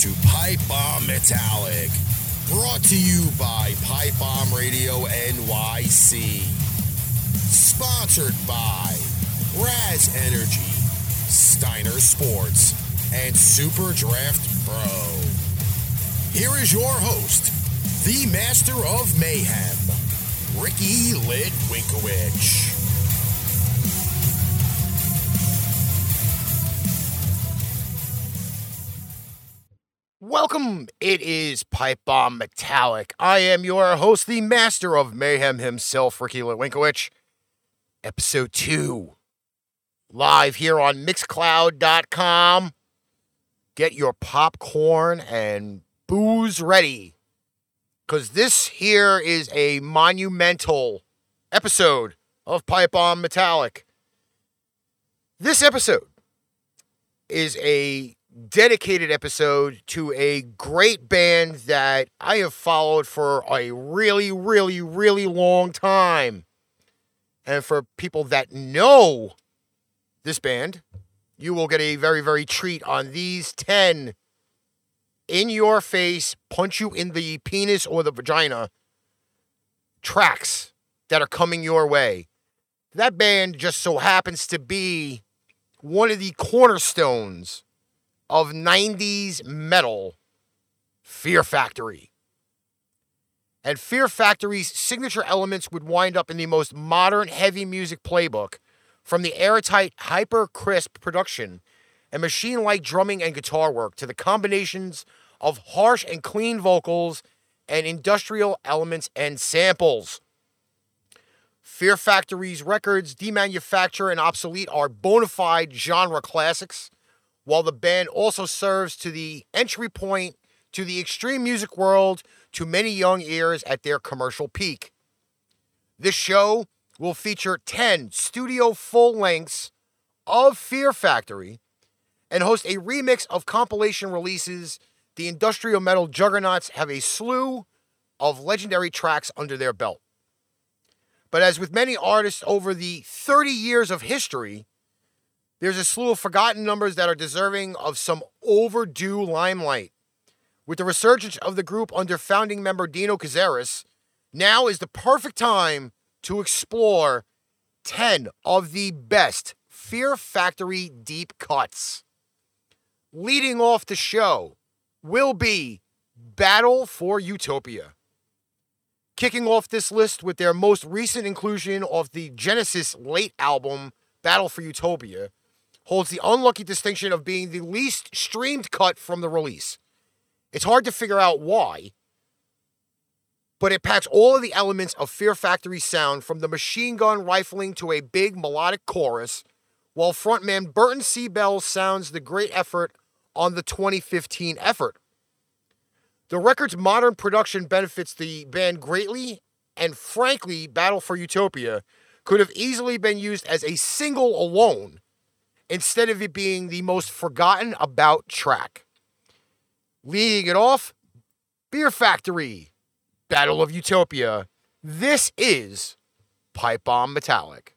To Pipe Bomb Metallic, brought to you by Pipe Bomb Radio NYC. Sponsored by Raze Energy, Steiner Sports, and Super Draft Pro. Here is your host, the Master of Mayhem, Ricky Litwinkowicz. Welcome. It is Pipe Bomb Metallic. I am your host, the master of mayhem himself, Ricky Litwinkowicz. Episode 2. Live here on Mixcloud.com. Get your popcorn and booze ready. Because this here is a monumental episode of Pipe Bomb Metallic. This episode is a dedicated episode to a great band that I have followed for a really, really, really long time. And for people that know this band, you will get a very, very treat on these 10 in your face, punch you in the penis or the vagina tracks that are coming your way. That band just so happens to be one of the cornerstones of 90s metal, Fear Factory. And Fear Factory's signature elements would wind up in the most modern heavy music playbook from the airtight, hyper crisp production and machine like drumming and guitar work to the combinations of harsh and clean vocals and industrial elements and samples. Fear Factory's records, demanufacture and obsolete, are bona fide genre classics while the band also serves to the entry point to the extreme music world to many young ears at their commercial peak. This show will feature 10 studio full lengths of Fear Factory and host a remix of compilation releases. The industrial metal juggernauts have a slew of legendary tracks under their belt. But as with many artists over the 30 years of history, there's a slew of forgotten numbers that are deserving of some overdue limelight. With the resurgence of the group under founding member Dino Cazares, now is the perfect time to explore 10 of the best Fear Factory deep cuts. Leading off the show will be Battle for Utopia. Kicking off this list with their most recent inclusion of the Genexus late album, Battle for Utopia, holds the unlucky distinction of being the least streamed cut from the release. It's hard to figure out why, but it packs all of the elements of Fear Factory sound from the machine gun rifling to a big melodic chorus, while frontman Burton C. Bell sounds the great effort on the 2015 effort. The record's modern production benefits the band greatly, and frankly, Battle for Utopia could have easily been used as a single alone instead of it being the most forgotten about track. Leading it off, Fear Factory, Battle of Utopia. This is Pipe Bomb Metallic.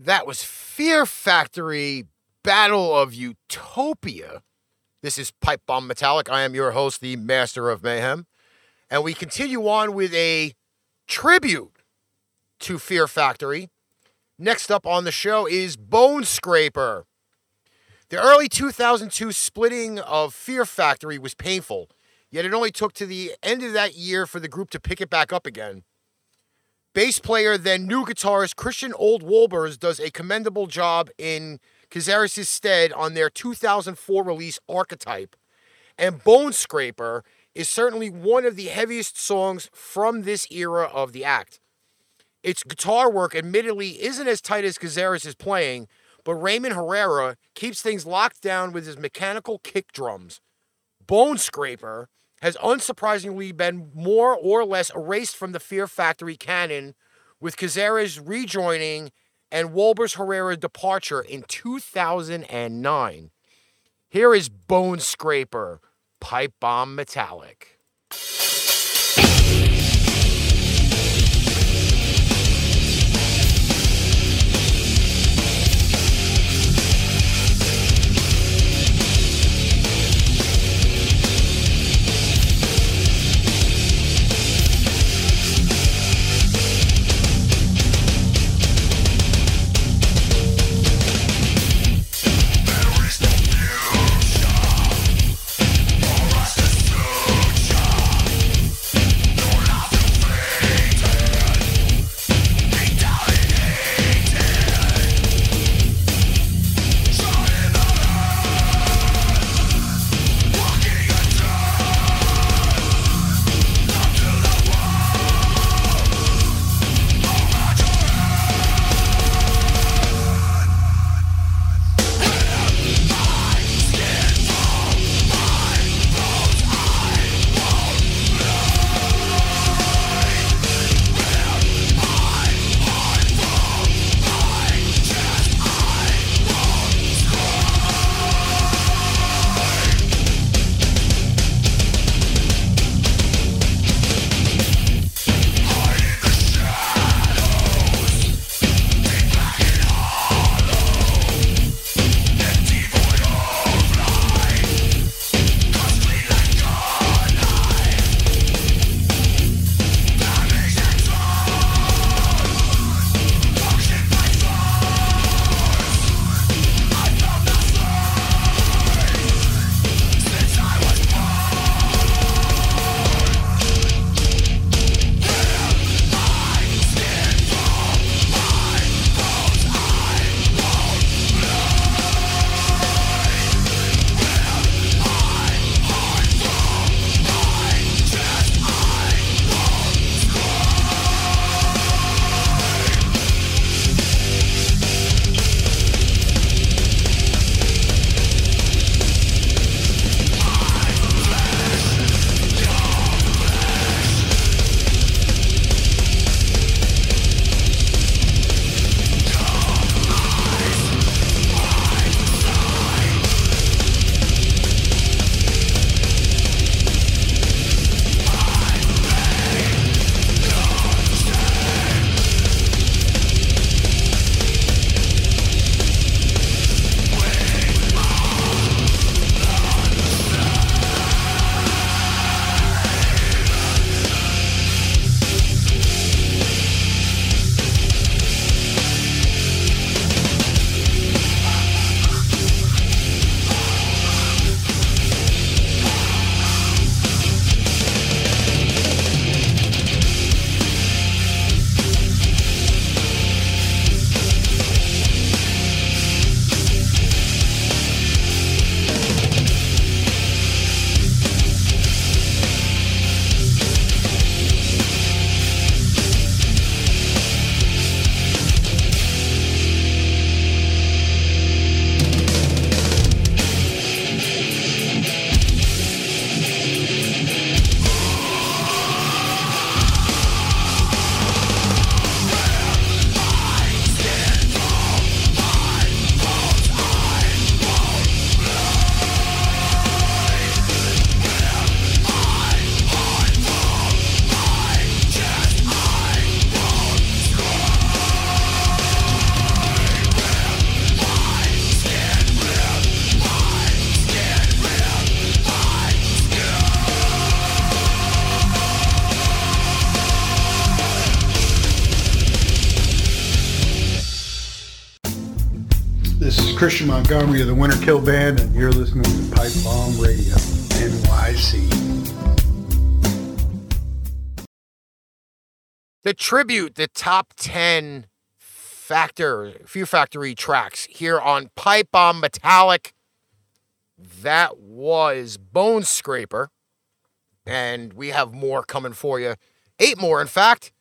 That was Fear Factory Battle of Utopia. This is Pipe Bomb Metallic. I am your host, the Master of Mayhem. And we continue on with a tribute to Fear Factory. Next up on the show is Bone Scraper. The early 2002 splitting of Fear Factory was painful, yet it only took to the end of that year for the group to pick it back up again. Bass player, then new guitarist Christian Olde Wolbers does a commendable job in Cazares' stead on their 2004 release Archetype. And Bone Scraper is certainly one of the heaviest songs from this era of the act. Its guitar work, admittedly, isn't as tight as Cazares is playing, but Raymond Herrera keeps things locked down with his mechanical kick drums. Bone Scraper has unsurprisingly been more or less erased from the Fear Factory canon, with Cazares rejoining and Wolbers Herrera's departure in 2009. Here is Bone Scraper, Pipe Bomb Metallic. Christian Montgomery of the Winter Kill Band, and you're listening to Pipe Bomb Radio, NYC. The tribute, the top 10 factor, Fear Factory tracks here on Pipe Bomb Metallic. That was Bone Scraper. And we have more coming for you. Eight more, in fact.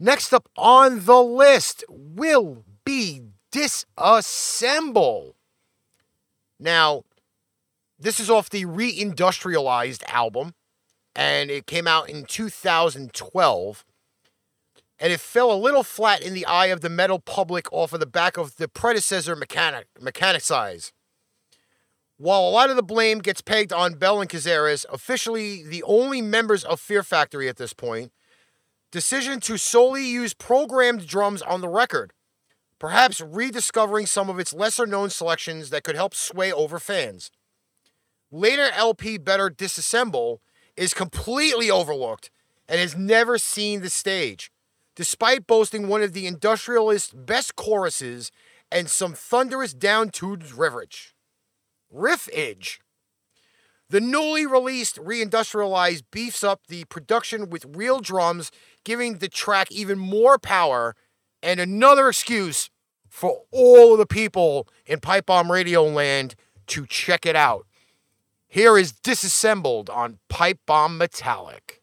Next up on the list will be Disassemble. Now, this is off the Reindustrialized album, and it came out in 2012. And it fell a little flat in the eye of the metal public off of the back of the predecessor mechanic, Mechanize. While a lot of the blame gets pegged on Bell and Cazares, officially the only members of Fear Factory at this point, decision to solely use programmed drums on the record, perhaps rediscovering some of its lesser known selections that could help sway over fans. Later LP Better Disassemble is completely overlooked and has never seen the stage, despite boasting one of the industrialist's best choruses and some thunderous down-tuned riffage. Riffage. The newly released Reindustrialized beefs up the production with real drums, giving the track even more power and another excuse for all of the people in Pipe Bomb Radio land to check it out. Here is Disassembled on Pipe Bomb Metallic.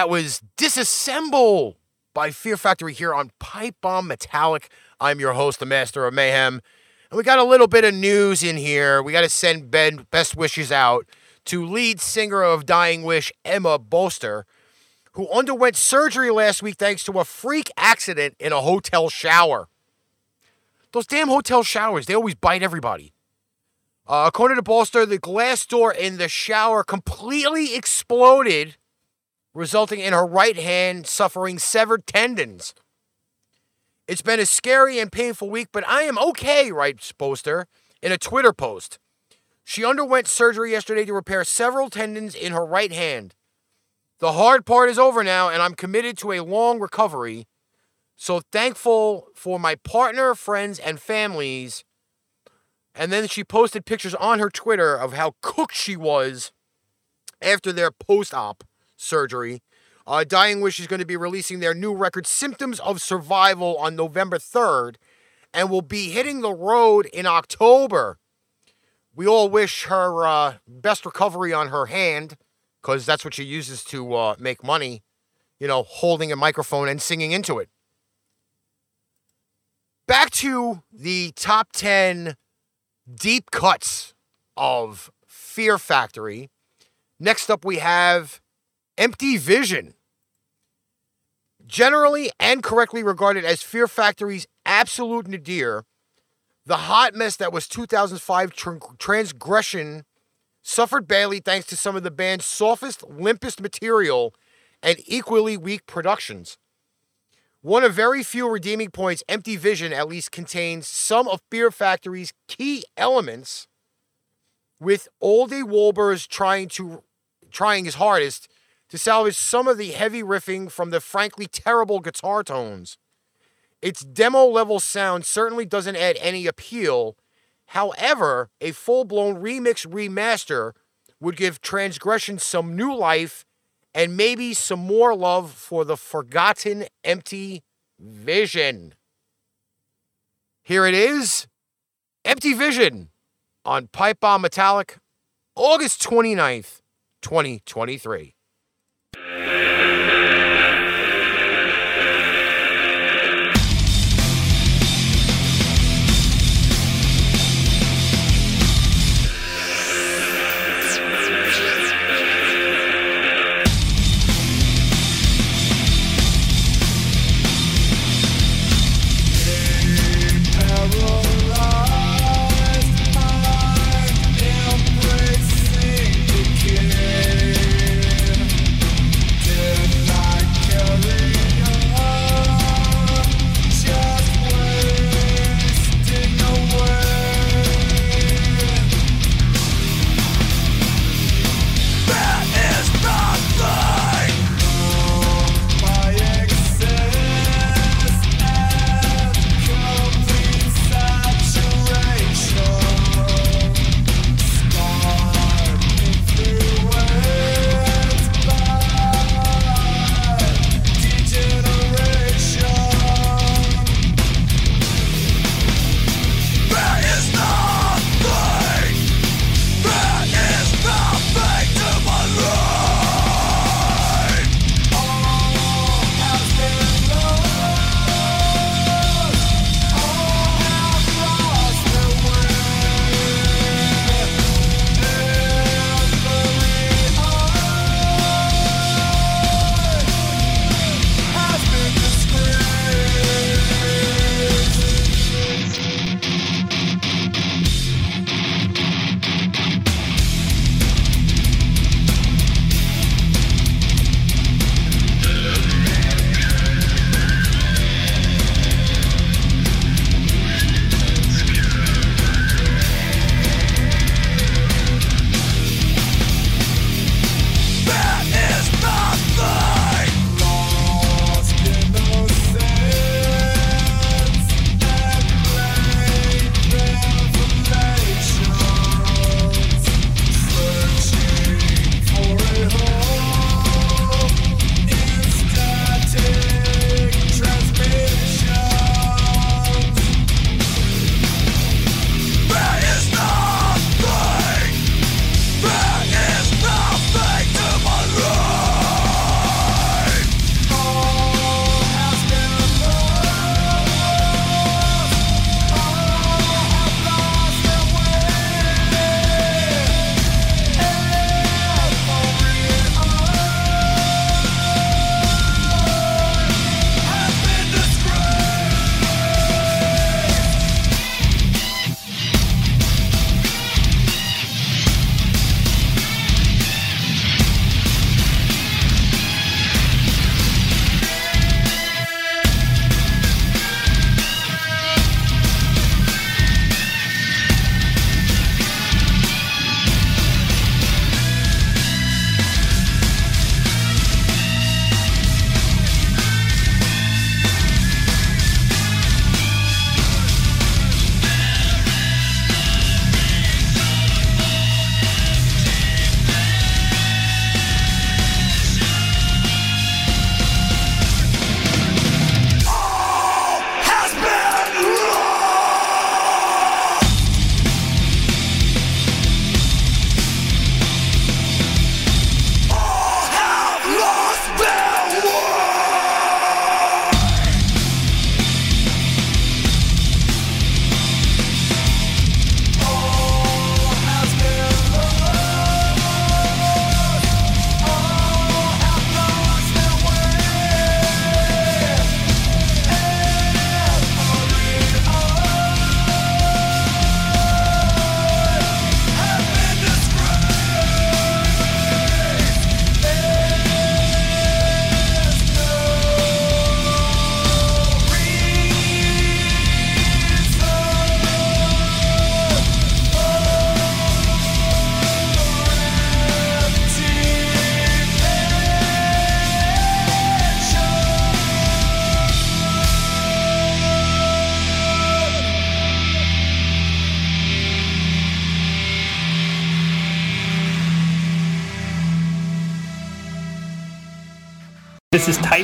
That was Disassemble by Fear Factory here on Pipe Bomb Metallic. I'm your host, the Master of Mayhem. And we got a little bit of news in here. We got to send ben, best wishes out to lead singer of Dying Wish, Emma Boster, who underwent surgery last week thanks to a freak accident in a hotel shower. Those damn hotel showers, they always bite everybody. Uh, according to Boster, the glass door in the shower completely exploded, resulting in her right hand suffering severed tendons. It's been a scary and painful week, but I am okay, writes Boster in a Twitter post. She underwent surgery yesterday to repair several tendons in her right hand. The hard part is over now, and I'm committed to a long recovery. So thankful for my partner, friends, and families. And then she posted pictures on her Twitter of how cooked she was after their post op surgery. Uh, Dying Wish is going to be releasing their new record, Symptoms of Survival, on November 3rd, and will be hitting the road in October. We all wish her uh, best recovery on her hand because that's what she uses to uh, make money, you know, holding a microphone and singing into it. Back to the top 10 deep cuts of Fear Factory. Next up, we have Empty Vision. Generally and correctly regarded as Fear Factory's absolute nadir, the hot mess that was 2005 tr- Transgression suffered badly thanks to some of the band's softest, limpest material and equally weak productions. One of very few redeeming points, Empty Vision at least contains some of Fear Factory's key elements, with Olde Wolbers trying to trying his hardest to salvage some of the heavy riffing from the frankly terrible guitar tones. Its demo level sound certainly doesn't add any appeal. However, a full blown remix remaster would give Transgression some new life and maybe some more love for the forgotten empty vision. Here it is Empty Vision on Pipe Bomb Metallic, August 29th, 2023. The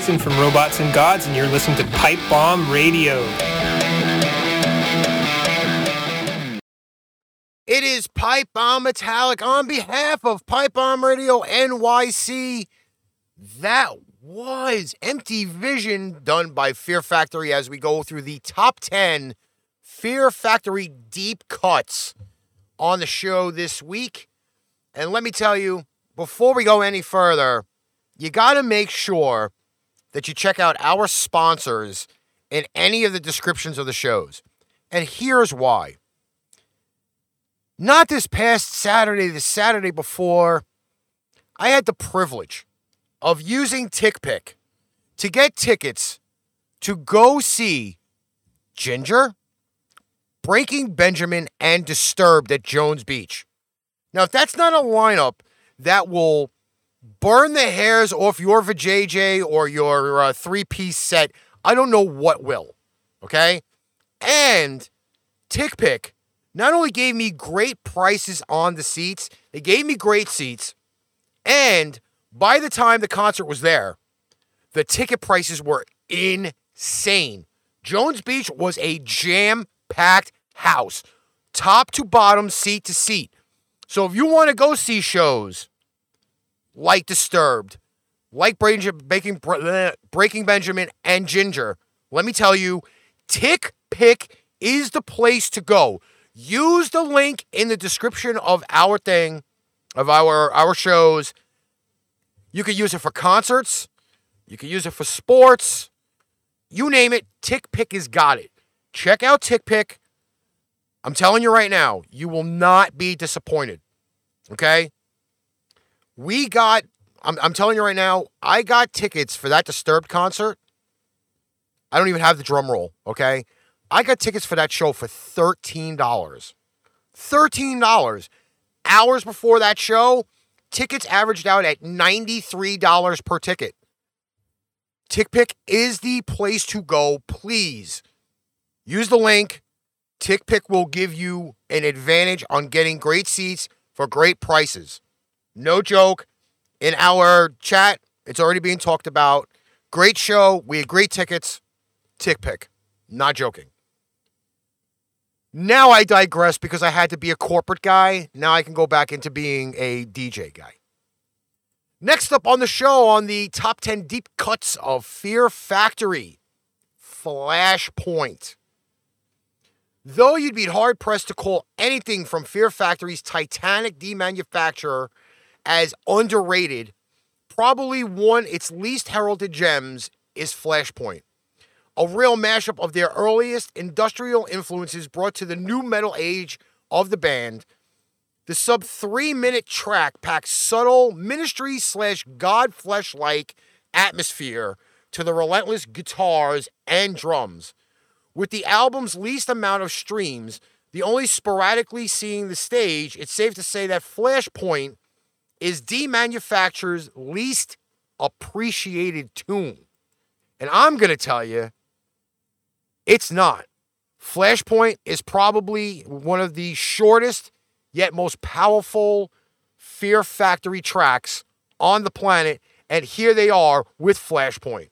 From Robots and Gods, and you're listening to Pipe Bomb Radio. It is Pipe Bomb Metallic on behalf of Pipe Bomb Radio NYC. That was Empty Vision done by Fear Factory as we go through the top 10 Fear Factory deep cuts on the show this week. And let me tell you, before we go any further, you got to make sure that you check out our sponsors in any of the descriptions of the shows. And here's why. Not this past Saturday, the Saturday before, I had the privilege of using TickPick to get tickets to go see Jinjer, Breaking Benjamin, and Disturbed at Jones Beach. Now, if that's not a lineup that will burn the hairs off your vajayjay or your uh, three piece set, I don't know what will. Okay? And TickPick not only gave me great prices on the seats, they gave me great seats. And by the time the concert was there, the ticket prices were insane. Jones Beach was a jam packed house, top to bottom, seat to seat. So if you want to go see shows like Disturbed, like Breaking, uh, Breaking Benjamin and Jinjer, let me tell you, Tick Pick is the place to go. Use the link in the description of our thing, of our our shows. You can use it for concerts. You can use it for sports. You name it, TickPick has got it. Check out TickPick. I'm telling you right now, you will not be disappointed. Okay? We got, I'm, I'm telling you right now, I got tickets for that Disturbed concert. I don't even have the drum roll, okay? I got tickets for that show for $13. $13. Hours before that show, tickets averaged out at $93 per ticket. TickPick is the place to go. Please use the link. TickPick will give you an advantage on getting great seats for great prices. No joke. In our chat, it's already being talked about. Great show. We had great tickets. TickPick. Not joking. Now I digress because I had to be a corporate guy. Now I can go back into being a DJ guy. Next up on the show on the top 10 deep cuts of Fear Factory Flashpoint. Though you'd be hard pressed to call anything from Fear Factory's Titanic demanufacture as underrated, probably one its least heralded gems is Flashpoint a real mashup of their earliest industrial influences brought to the new metal age of the band. The sub three minute track packs subtle ministry slash Godflesh like atmosphere to the relentless guitars and drums. With the album's least amount of streams, the only sporadically seeing the stage, it's safe to say that Flashpoint is Demanufacture's least appreciated tune. And I'm going to tell you, it's not. Flashpoint is probably one of the shortest yet most powerful Fear Factory tracks on the planet. And here they are with Flashpoint.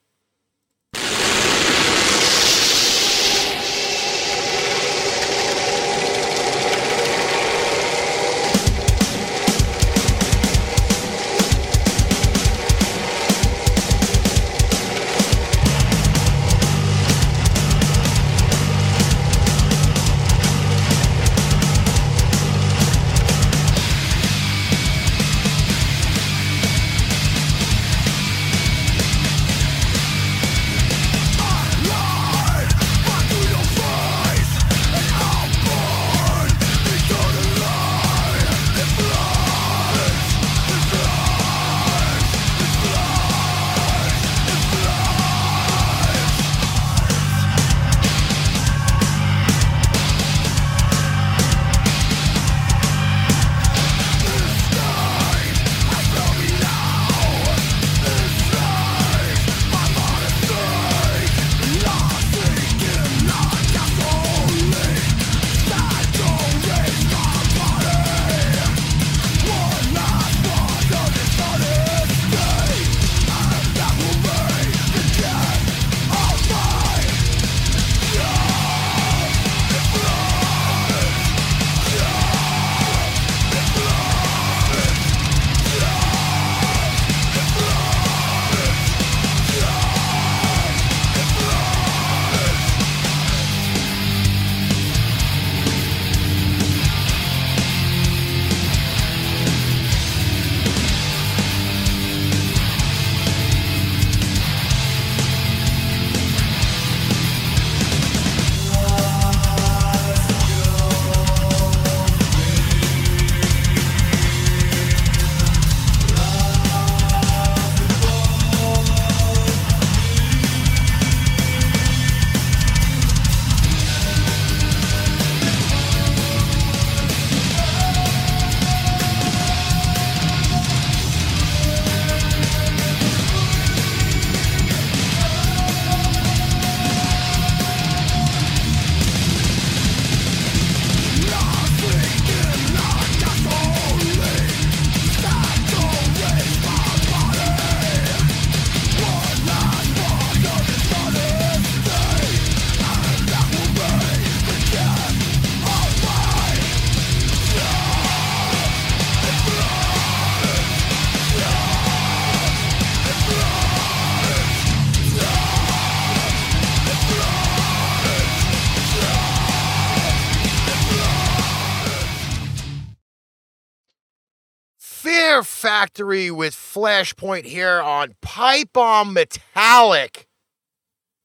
Factory with Flashpoint here on Pipe Bomb Metallic.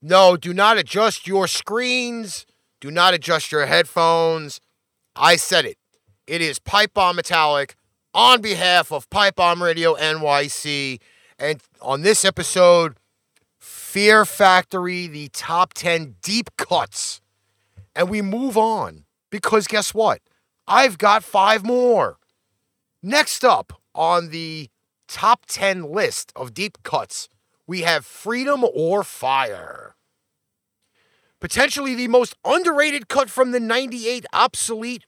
No, do not adjust your screens. Do not adjust your headphones. I said it. It is Pipe Bomb Metallic on behalf of Pipe Bomb Radio NYC. And on this episode, Fear Factory, the top 10 deep cuts. And we move on because guess what? I've got five more. Next up on the top 10 list of deep cuts, we have Freedom or Fire. Potentially the most underrated cut from the 98 obsolete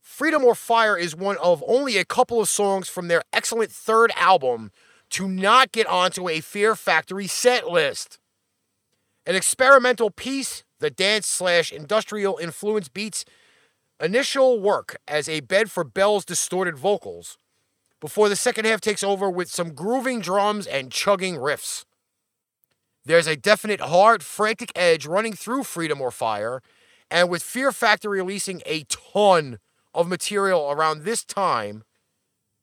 Freedom or Fire is one of only a couple of songs from their excellent third album to not get onto a Fear Factory set list. An experimental piece, the dance slash industrial influence beats initial work as a bed for Bell's distorted vocals, before the second half takes over with some grooving drums and chugging riffs. There's a definite hard, frantic edge running through Freedom or Fire, and with Fear Factory releasing a ton of material around this time,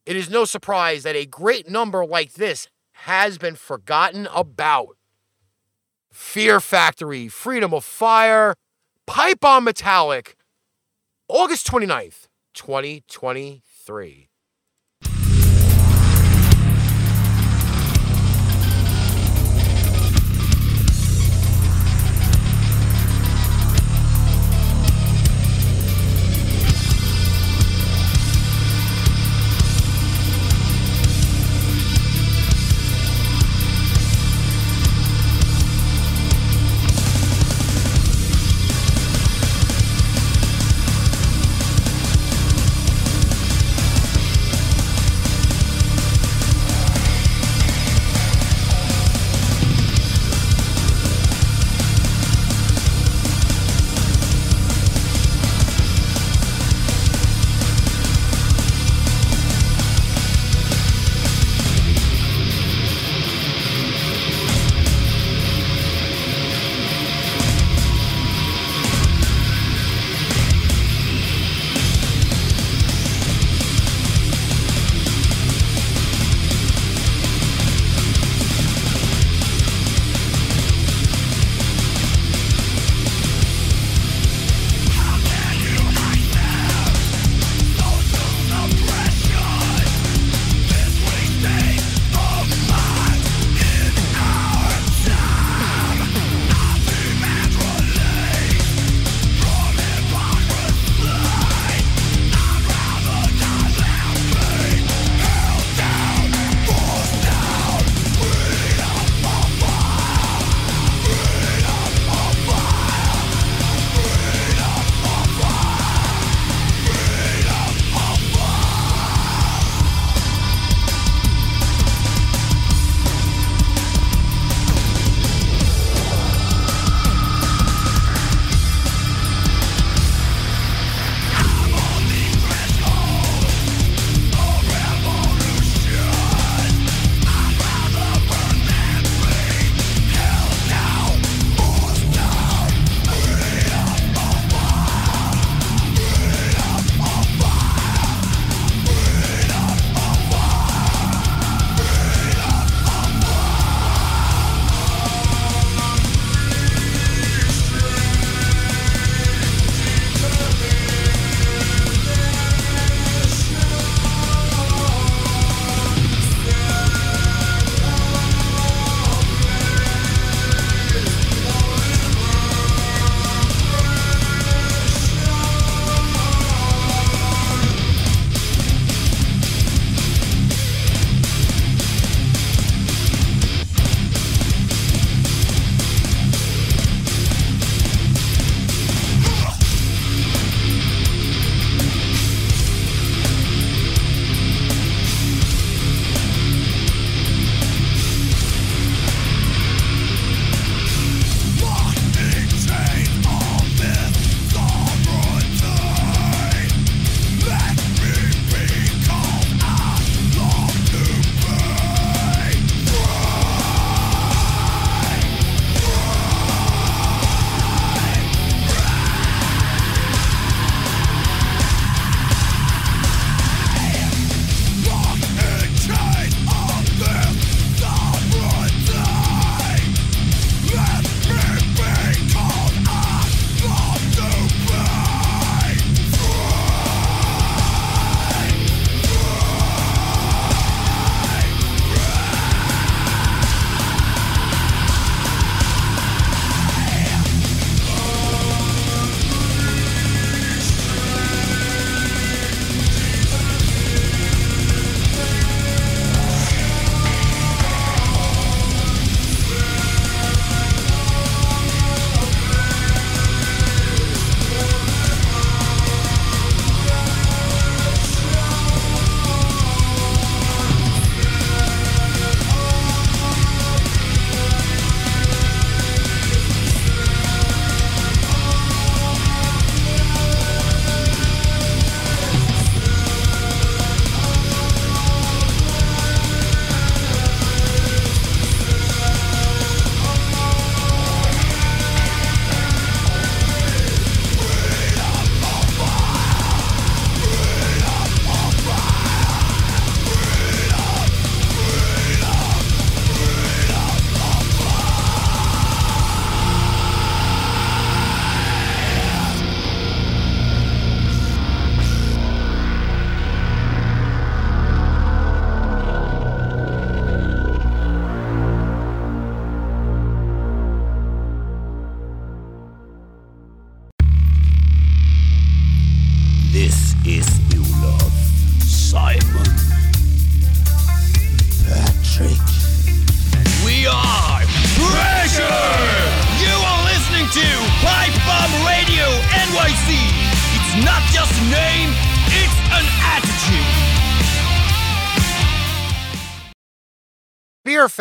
it is no surprise that a great number like this has been forgotten about. Fear Factory, Freedom or Fire, Pipe Bomb Metallic, August 29th, 2023.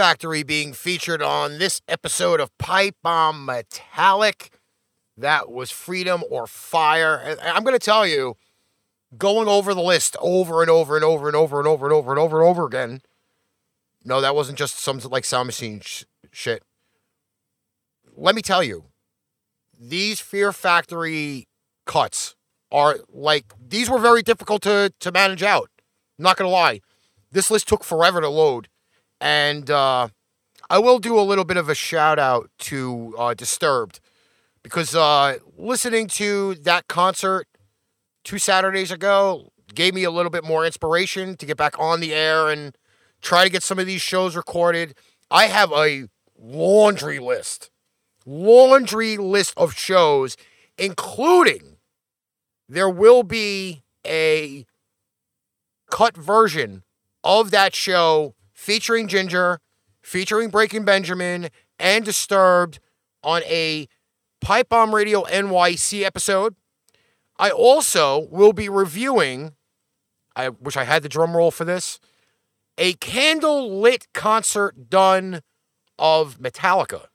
Factory being featured on this episode of Pipe Bomb Metallic. That was Freedom or Fire. And I'm going to tell you, going over the list over and over and over and over and over and over and over and over again. No, that wasn't just some like sound machine sh- shit. Let me tell you, these Fear Factory cuts are like these were very difficult to to manage out. not gonna lie, this list took forever to load, and uh, I will do a little bit of a shout out to uh, Disturbed because uh, listening to that concert two Saturdays ago gave me a little bit more inspiration to get back on the air and try to get some of these shows recorded. I have a laundry list, laundry list of shows, including there will be a cut version of that show featuring Jinjer, featuring Breaking Benjamin, and Disturbed on a Pipe Bomb Radio NYC episode. I also will be reviewing, I wish I had the drum roll for this, a candle lit concert done of Metallica.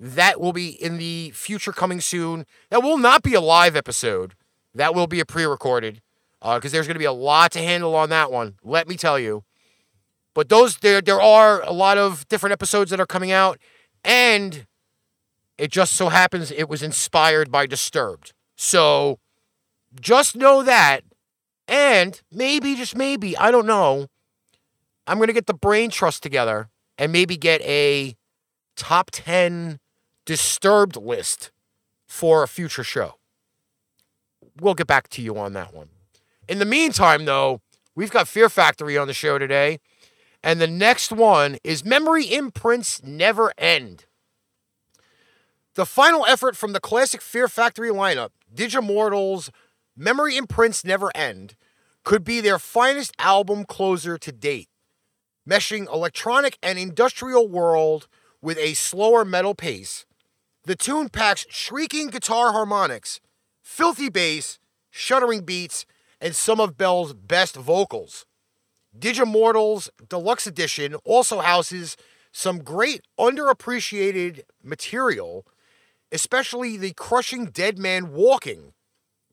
That will be in the future coming soon. That will not be a live episode. That will be a pre recorded because uh, there's going to be a lot to handle on that one. Let me tell you. But those there there are a lot of different episodes that are coming out, and it just so happens it was inspired by Disturbed. So just know that, and maybe just maybe I don't know. I'm gonna get the brain trust together and maybe get a top ten Disturbed list for a future show. We'll get back to you on that one. In the meantime, though, we've got Fear Factory on the show today. And the next one is Memory Imprints Never End. The final effort from the classic Fear Factory lineup, Digimortal's Memory Imprints Never End, could be their finest album closer to date, meshing electronic and industrial world with a slower metal pace. The tune packs shrieking guitar harmonics, filthy bass, shuddering beats, and some of Bell's best vocals. Digimortal's Deluxe Edition also houses some great underappreciated material, especially the crushing Dead Man Walking.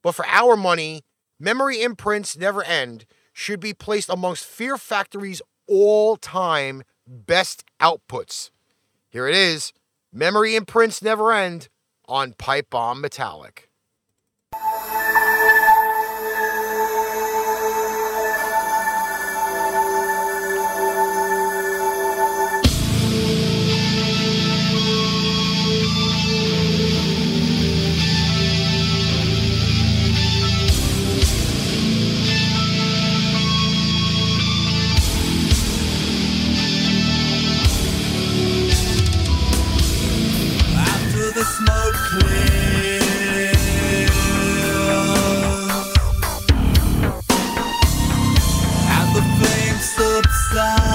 But for our money, Memory Imprints Never End should be placed amongst Fear Factory's all time best outputs. Here it is Memory Imprints Never End on Pipe Bomb Metallic. the flame subsides.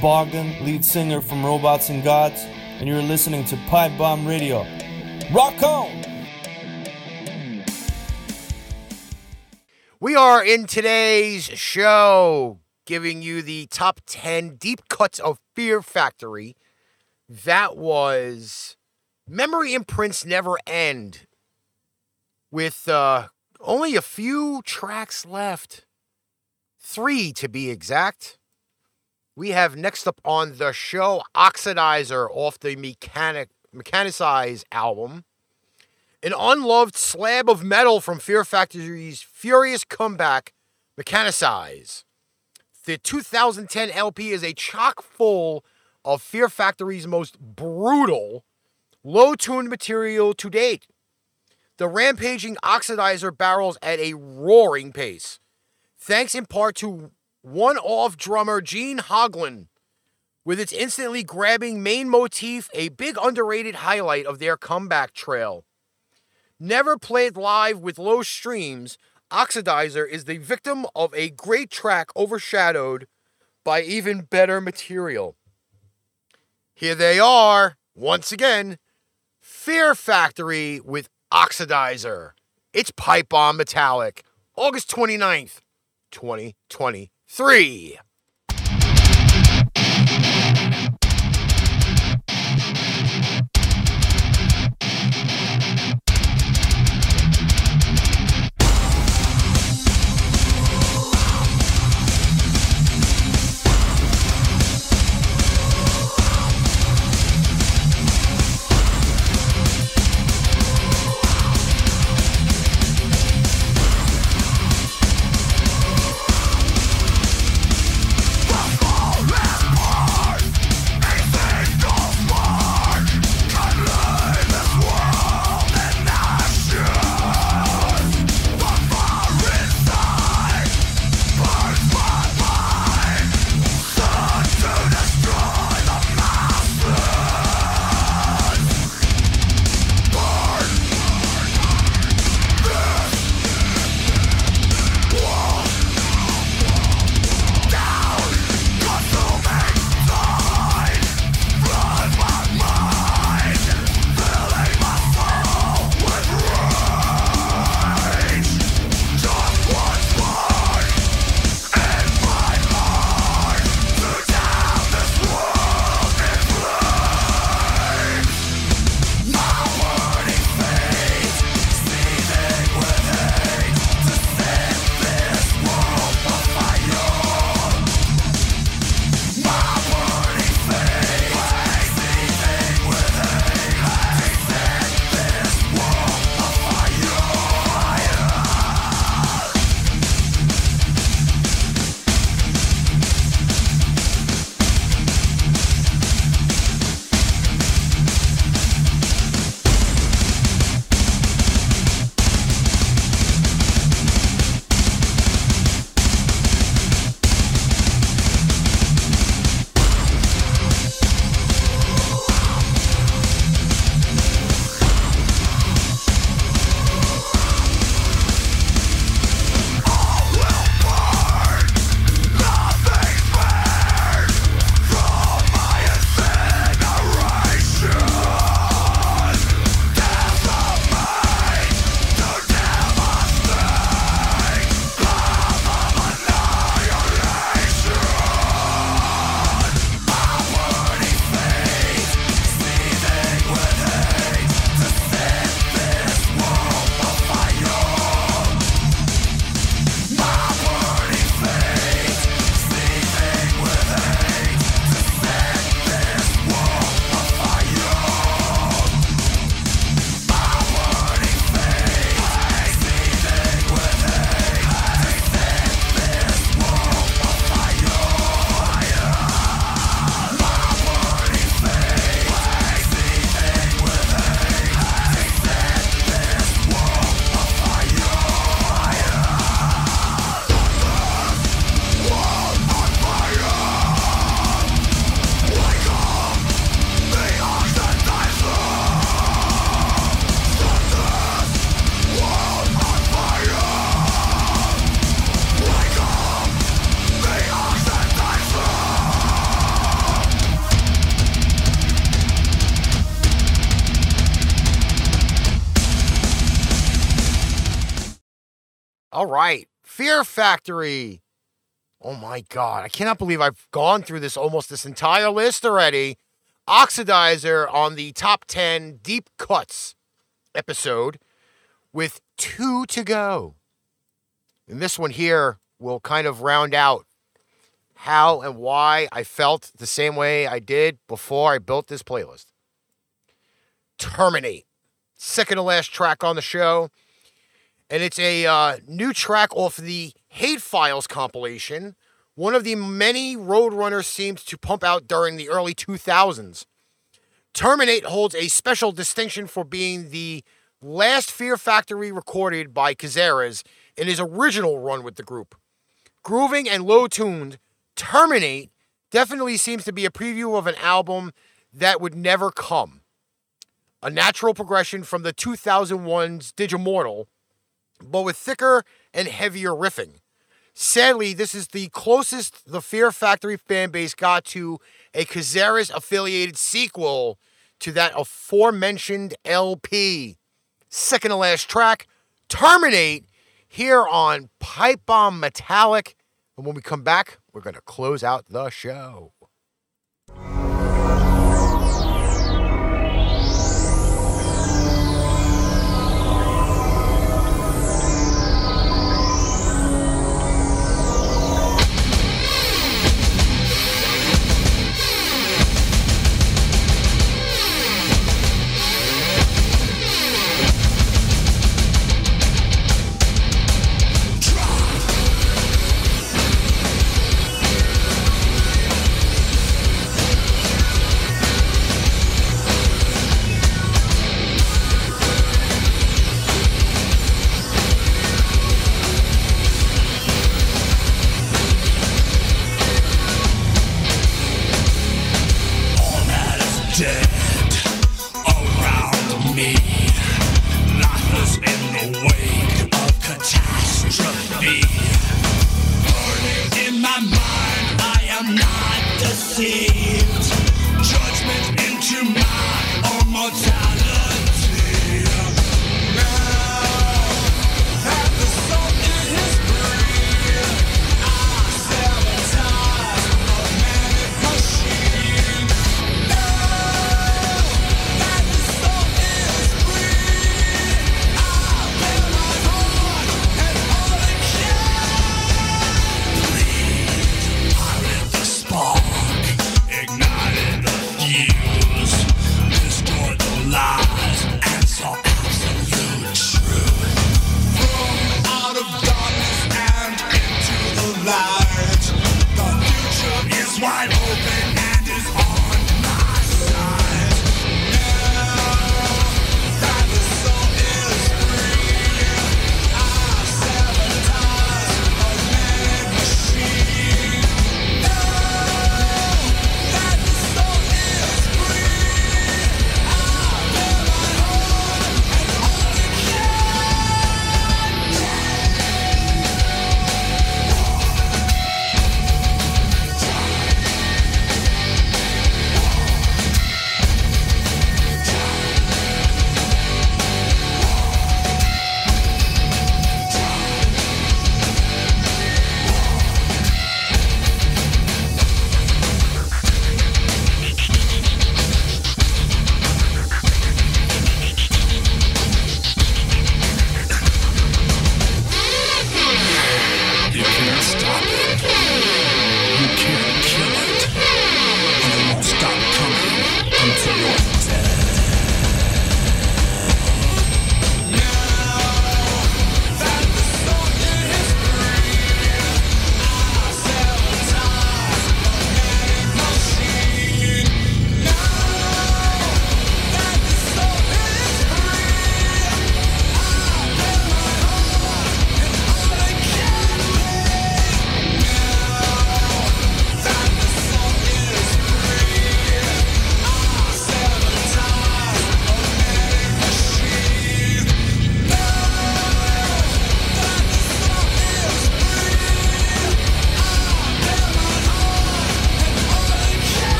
Bogdan, lead singer from Robots and Gods, and you're listening to Pipe Bomb Radio. Rock on! We are in today's show giving you the top 10 deep cuts of Fear Factory. That was Memory Imprints Never End with uh, only a few tracks left. Three to be exact. We have next up on the show Oxidizer off the Mechanic Mechanize album. An unloved slab of metal from Fear Factory's furious comeback, Mechanize. The 2010 LP is a chock full of Fear Factory's most brutal, low tuned material to date. The rampaging oxidizer barrels at a roaring pace, thanks in part to one off drummer Gene Hoglan, with its instantly grabbing main motif, a big underrated highlight of their comeback trail. Never played live with low streams, Oxidizer is the victim of a great track overshadowed by even better material. Here they are, once again, Fear Factory with Oxidizer. It's Pipe Bomb Metallic, August 29th, 2023. Thank right. Fear Factory. Oh my God. I cannot believe I've gone through this almost this entire list already. Oxidizer on the top 10 deep cuts episode with two to go. And this one here will kind of round out how and why I felt the same way I did before I built this playlist. Terminate. Second to last track on the show. And it's a uh, new track off the Hatefiles compilation, one of the many Roadrunners seemed to pump out during the early 2000s. Terminate holds a special distinction for being the last Fear Factory recorded by Cazares in his original run with the group. Grooving and low tuned, Terminate definitely seems to be a preview of an album that would never come. A natural progression from the 2001's Digimortal, but with thicker and heavier riffing. Sadly, this is the closest the Fear Factory fan base got to a Cazares affiliated sequel to that aforementioned LP. Second to last track, Terminate, here on Pipe Bomb Metallic. And when we come back, we're going to close out the show.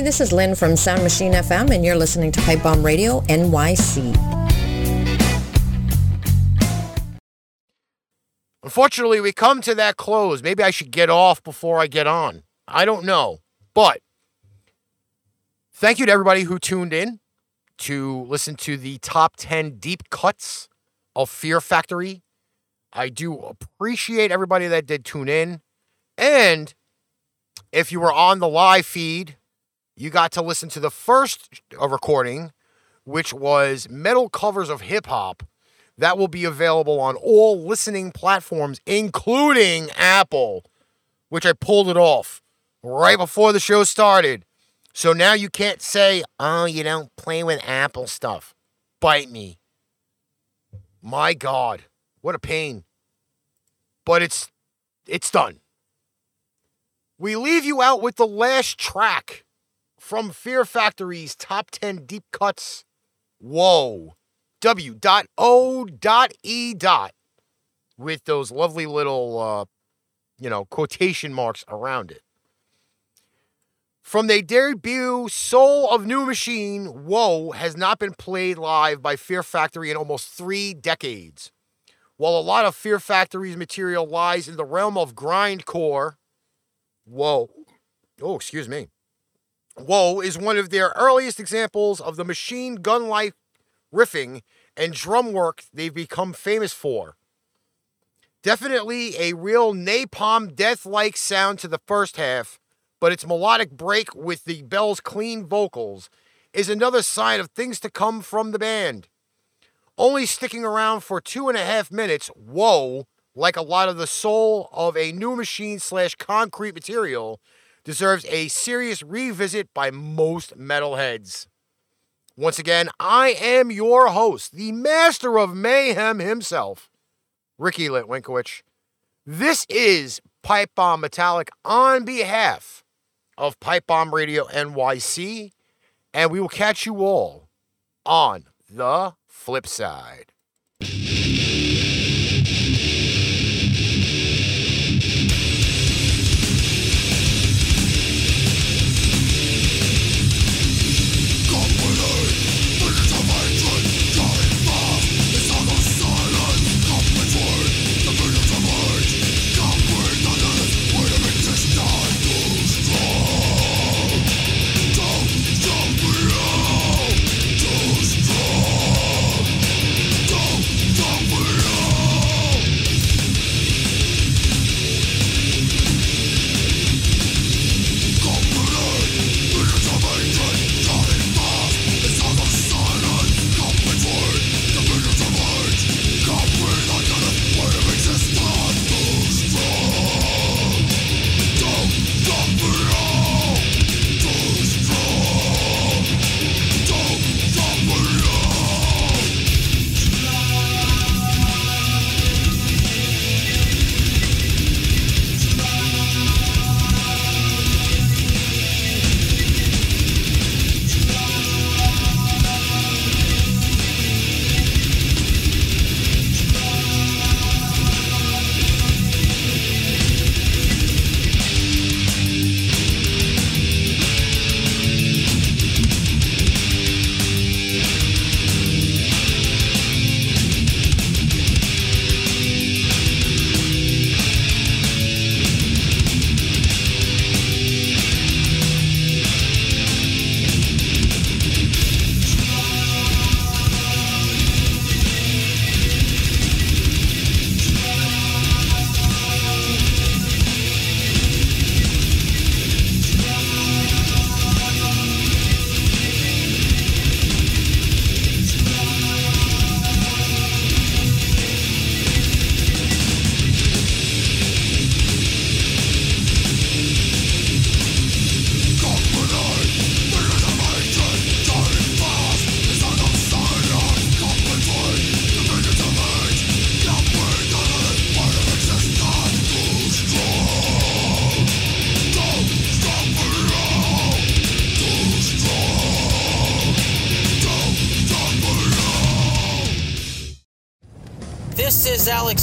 This is Lynn from Sound Machine FM, and you're listening to Pipe Bomb Radio NYC. Unfortunately, we come to that close. Maybe I should get off before I get on. I don't know. But thank you to everybody who tuned in to listen to the top 10 deep cuts of Fear Factory. I do appreciate everybody that did tune in. And if you were on the live feed, you got to listen to the first uh, recording, which was metal covers of hip hop. That will be available on all listening platforms, including Apple, which I pulled it off right before the show started. So now you can't say, oh, you don't play with Apple stuff. Bite me. My God, what a pain. But it's it's done. We leave you out with the last track from Fear Factory's top 10 deep cuts. Whoa. W dot O dot E dot with those lovely little uh, you know, quotation marks around it. From their debut Soul of New Machine, Whoa has not been played live by Fear Factory in almost three decades. While a lot of Fear Factory's material lies in the realm of grindcore, Whoa, oh, excuse me, Whoa is one of their earliest examples of the machine gun like riffing and drum work they've become famous for. Definitely a real napalm death like sound to the first half, but its melodic break with the Bell's clean vocals is another sign of things to come from the band. Only sticking around for two and a half minutes, whoa, like a lot of the soul of a new machine slash concrete material, deserves a serious revisit by most metalheads. Once again, I am your host, the master of mayhem himself, Ricky Litwinkowicz. This is Pipe Bomb Metallic on behalf of Pipe Bomb Radio NYC, and we will catch you all on the flip side.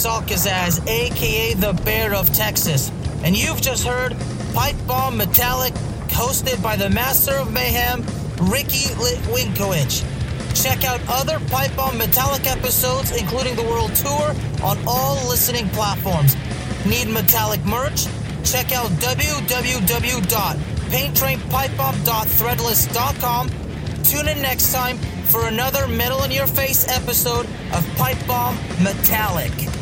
Alcazaz, aka the Bear of Texas, and you've just heard Pipe Bomb Metallic hosted by the Master of Mayhem, Ricky Litwinkowicz. Check out other Pipe Bomb Metallic episodes, including the World Tour, on all listening platforms. Need metallic merch? Check out www.paintrainpipebomb.threadless.com. Tune in next time for another Metal in Your Face episode of Pipe Bomb Metallic.